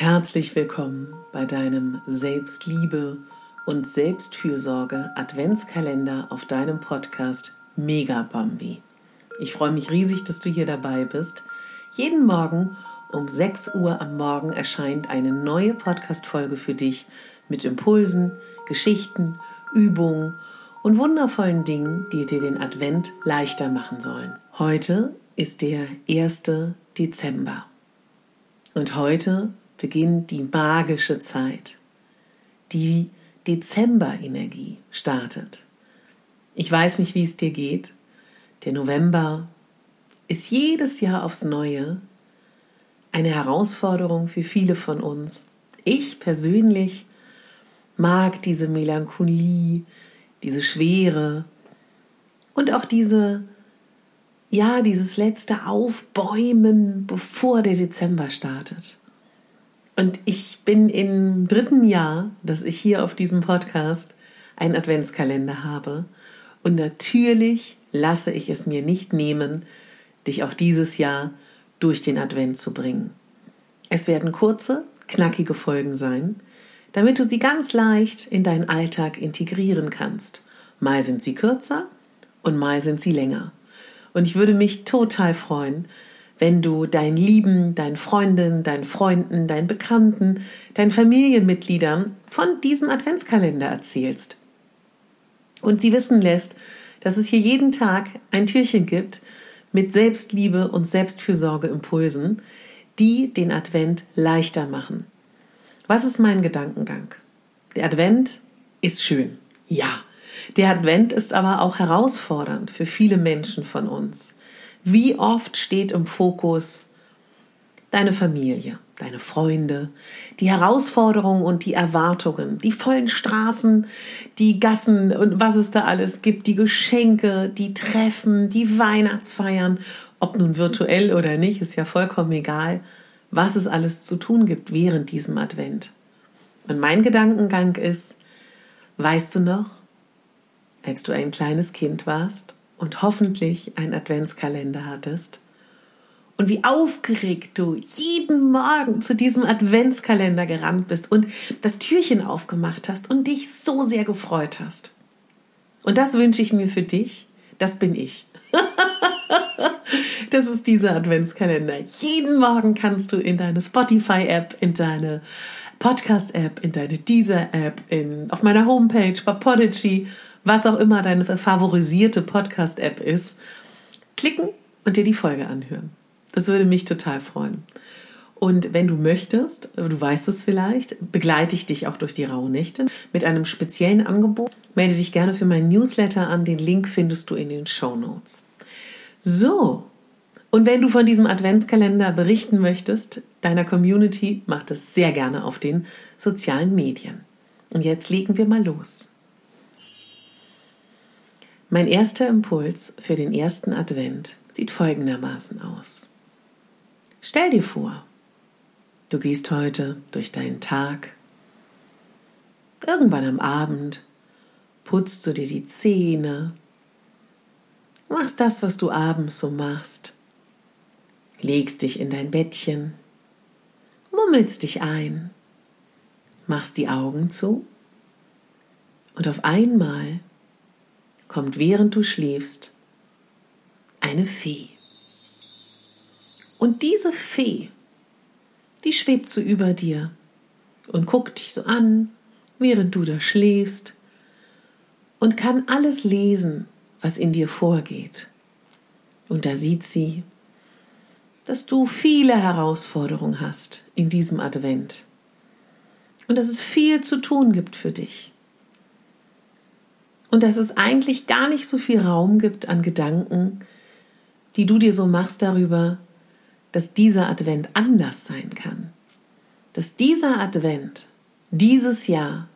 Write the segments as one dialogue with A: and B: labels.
A: Herzlich willkommen bei deinem Selbstliebe und Selbstfürsorge Adventskalender auf deinem Podcast Mega Bambi. Ich freue mich riesig, dass du hier dabei bist. Jeden Morgen um 6 Uhr am Morgen erscheint eine neue Podcast-Folge für dich mit Impulsen, Geschichten, Übungen und wundervollen Dingen, die dir den Advent leichter machen sollen. Heute ist der 1. Dezember. Und heute beginnt die magische Zeit. Die Dezemberenergie startet. Ich weiß nicht, wie es dir geht. Der November ist jedes Jahr aufs Neue eine Herausforderung für viele von uns. Ich persönlich mag diese Melancholie, diese Schwere und auch diese, ja, dieses letzte Aufbäumen, bevor der Dezember startet. Und ich bin im dritten Jahr, dass ich hier auf diesem Podcast einen Adventskalender habe. Und natürlich lasse ich es mir nicht nehmen, dich auch dieses Jahr durch den Advent zu bringen. Es werden kurze, knackige Folgen sein, damit du sie ganz leicht in deinen Alltag integrieren kannst. Mal sind sie kürzer und mal sind sie länger. Und ich würde mich total freuen, wenn du deinen Lieben, deinen Freundinnen, deinen Freunden, deinen Bekannten, deinen Familienmitgliedern von diesem Adventskalender erzählst und sie wissen lässt, dass es hier jeden Tag ein Türchen gibt mit Selbstliebe und Selbstfürsorge Impulsen, die den Advent leichter machen. Was ist mein Gedankengang? Der Advent ist schön. Ja. Der Advent ist aber auch herausfordernd für viele Menschen von uns. Wie oft steht im Fokus deine Familie, deine Freunde, die Herausforderungen und die Erwartungen, die vollen Straßen, die Gassen und was es da alles gibt, die Geschenke, die Treffen, die Weihnachtsfeiern, ob nun virtuell oder nicht, ist ja vollkommen egal, was es alles zu tun gibt während diesem Advent. Und mein Gedankengang ist, weißt du noch, als du ein kleines Kind warst und hoffentlich einen Adventskalender hattest und wie aufgeregt du jeden Morgen zu diesem Adventskalender gerannt bist und das Türchen aufgemacht hast und dich so sehr gefreut hast. Und das wünsche ich mir für dich. Das bin ich. das ist dieser Adventskalender. Jeden Morgen kannst du in deine Spotify-App, in deine Podcast-App, in deine Deezer-App, auf meiner Homepage, bei Podigy was auch immer deine favorisierte Podcast-App ist, klicken und dir die Folge anhören. Das würde mich total freuen. Und wenn du möchtest, du weißt es vielleicht, begleite ich dich auch durch die Rauhnächte mit einem speziellen Angebot. Melde dich gerne für meinen Newsletter an. Den Link findest du in den Show Notes. So. Und wenn du von diesem Adventskalender berichten möchtest, deiner Community, mach das sehr gerne auf den sozialen Medien. Und jetzt legen wir mal los. Mein erster Impuls für den ersten Advent sieht folgendermaßen aus. Stell dir vor, du gehst heute durch deinen Tag. Irgendwann am Abend putzt du dir die Zähne, machst das, was du abends so machst, legst dich in dein Bettchen, mummelst dich ein, machst die Augen zu und auf einmal kommt während du schläfst eine Fee. Und diese Fee, die schwebt so über dir und guckt dich so an, während du da schläfst und kann alles lesen, was in dir vorgeht. Und da sieht sie, dass du viele Herausforderungen hast in diesem Advent und dass es viel zu tun gibt für dich und dass es eigentlich gar nicht so viel Raum gibt an Gedanken, die du dir so machst darüber, dass dieser Advent anders sein kann. dass dieser Advent, dieses Jahr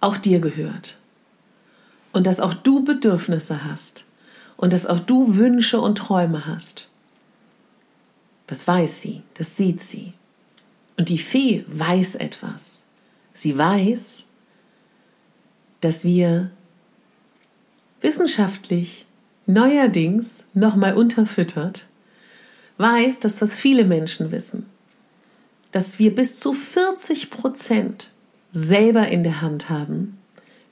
A: auch dir gehört und dass auch du Bedürfnisse hast und dass auch du Wünsche und Träume hast. Das weiß sie, das sieht sie. Und die Fee weiß etwas. Sie weiß, dass wir wissenschaftlich neuerdings nochmal unterfüttert, weiß, dass was viele Menschen wissen, dass wir bis zu 40 Prozent selber in der Hand haben,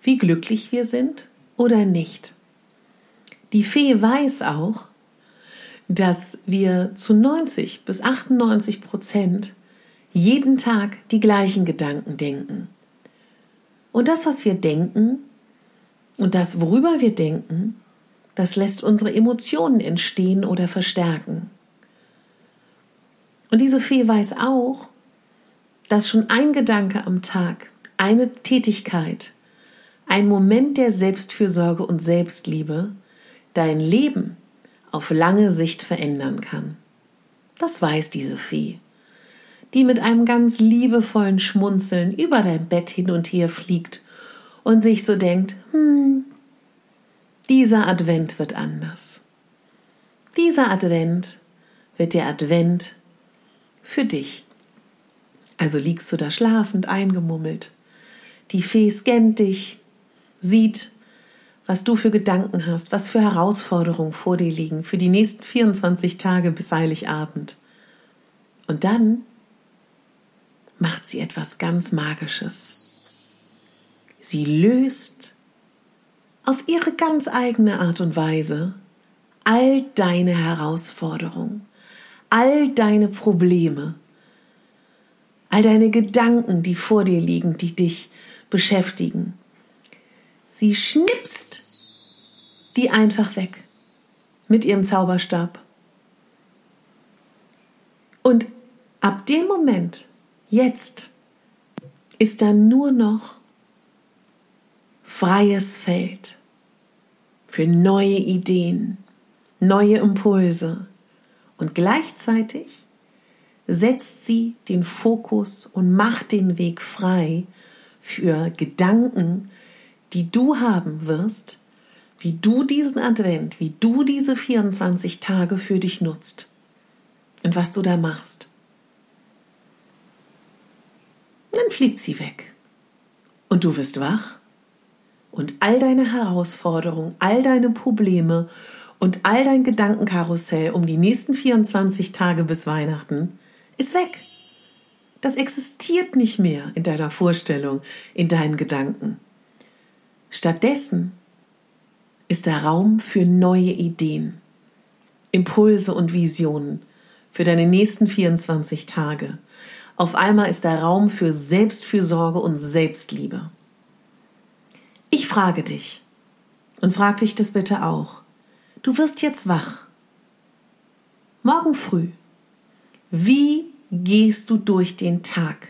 A: wie glücklich wir sind oder nicht. Die Fee weiß auch, dass wir zu 90 bis 98 Prozent jeden Tag die gleichen Gedanken denken. Und das, was wir denken und das, worüber wir denken, das lässt unsere Emotionen entstehen oder verstärken. Und diese Fee weiß auch, dass schon ein Gedanke am Tag, eine Tätigkeit, ein Moment der Selbstfürsorge und Selbstliebe dein Leben auf lange Sicht verändern kann. Das weiß diese Fee, die mit einem ganz liebevollen Schmunzeln über dein Bett hin und her fliegt und sich so denkt, hm, dieser Advent wird anders. Dieser Advent wird der Advent für dich. Also liegst du da schlafend eingemummelt. Die Fee scannt dich, sieht, was du für Gedanken hast, was für Herausforderungen vor dir liegen für die nächsten 24 Tage bis Heiligabend. Und dann macht sie etwas ganz Magisches. Sie löst auf ihre ganz eigene Art und Weise all deine Herausforderungen, all deine Probleme, all deine Gedanken, die vor dir liegen, die dich beschäftigen. Sie schnipst die einfach weg mit ihrem Zauberstab. Und ab dem Moment, jetzt, ist dann nur noch freies Feld für neue Ideen, neue Impulse und gleichzeitig setzt sie den Fokus und macht den Weg frei für Gedanken, die du haben wirst, wie du diesen Advent, wie du diese 24 Tage für dich nutzt und was du da machst. Dann fliegt sie weg und du wirst wach und all deine Herausforderungen, all deine Probleme und all dein Gedankenkarussell um die nächsten 24 Tage bis Weihnachten ist weg. Das existiert nicht mehr in deiner Vorstellung, in deinen Gedanken. Stattdessen ist der Raum für neue Ideen, Impulse und Visionen für deine nächsten 24 Tage. Auf einmal ist der Raum für Selbstfürsorge und Selbstliebe. Ich frage dich und frag dich das bitte auch. Du wirst jetzt wach. Morgen früh. Wie gehst du durch den Tag?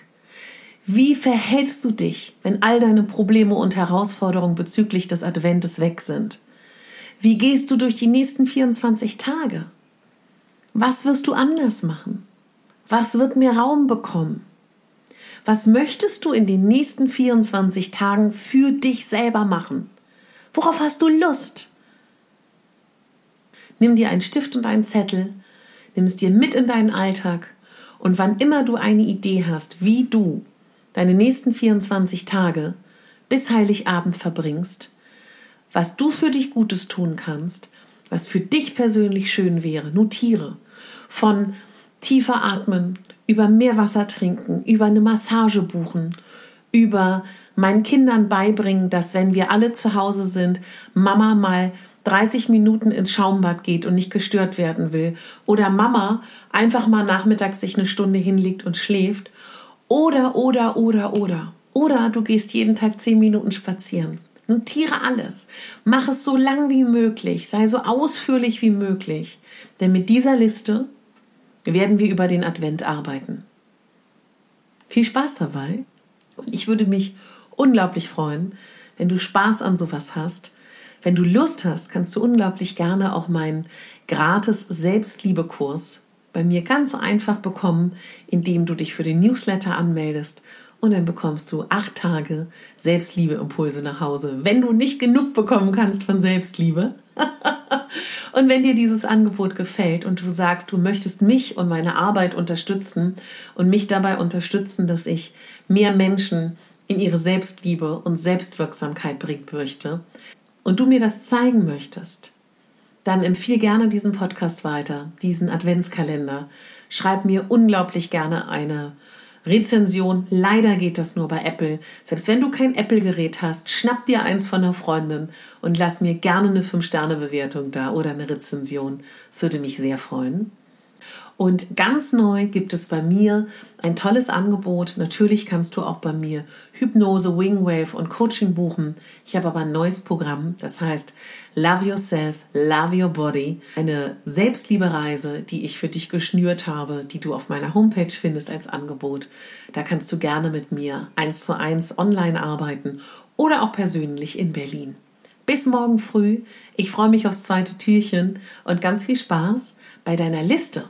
A: Wie verhältst du dich, wenn all deine Probleme und Herausforderungen bezüglich des Adventes weg sind? Wie gehst du durch die nächsten 24 Tage? Was wirst du anders machen? Was wird mehr Raum bekommen? Was möchtest du in den nächsten 24 Tagen für dich selber machen? Worauf hast du Lust? Nimm dir einen Stift und einen Zettel, nimm es dir mit in deinen Alltag und wann immer du eine Idee hast, wie du deine nächsten 24 Tage bis Heiligabend verbringst, was du für dich Gutes tun kannst, was für dich persönlich schön wäre, notiere. Von tiefer atmen, über Meerwasser trinken, über eine Massage buchen, über meinen Kindern beibringen, dass wenn wir alle zu Hause sind, Mama mal 30 Minuten ins Schaumbad geht und nicht gestört werden will. Oder Mama einfach mal nachmittags sich eine Stunde hinlegt und schläft. Oder, oder, oder, oder. Oder du gehst jeden Tag 10 Minuten spazieren. Notiere alles. Mach es so lang wie möglich. Sei so ausführlich wie möglich. Denn mit dieser Liste werden wir über den Advent arbeiten. Viel Spaß dabei und ich würde mich unglaublich freuen, wenn du Spaß an sowas hast. Wenn du Lust hast, kannst du unglaublich gerne auch meinen gratis Selbstliebekurs bei mir ganz einfach bekommen, indem du dich für den Newsletter anmeldest und dann bekommst du acht Tage Selbstliebe-Impulse nach Hause, wenn du nicht genug bekommen kannst von Selbstliebe. und wenn dir dieses Angebot gefällt und du sagst, du möchtest mich und meine Arbeit unterstützen und mich dabei unterstützen, dass ich mehr Menschen in ihre Selbstliebe und Selbstwirksamkeit bringen möchte und du mir das zeigen möchtest, dann empfiehl gerne diesen Podcast weiter, diesen Adventskalender. Schreib mir unglaublich gerne eine Rezension. Leider geht das nur bei Apple. Selbst wenn du kein Apple-Gerät hast, schnapp dir eins von einer Freundin und lass mir gerne eine 5-Sterne-Bewertung da oder eine Rezension. Das würde mich sehr freuen. Und ganz neu gibt es bei mir ein tolles Angebot. Natürlich kannst du auch bei mir Hypnose, Wingwave und Coaching buchen. Ich habe aber ein neues Programm, das heißt Love Yourself, Love Your Body. Eine Selbstliebereise, die ich für dich geschnürt habe, die du auf meiner Homepage findest als Angebot. Da kannst du gerne mit mir eins zu eins online arbeiten oder auch persönlich in Berlin. Bis morgen früh. Ich freue mich aufs zweite Türchen und ganz viel Spaß bei deiner Liste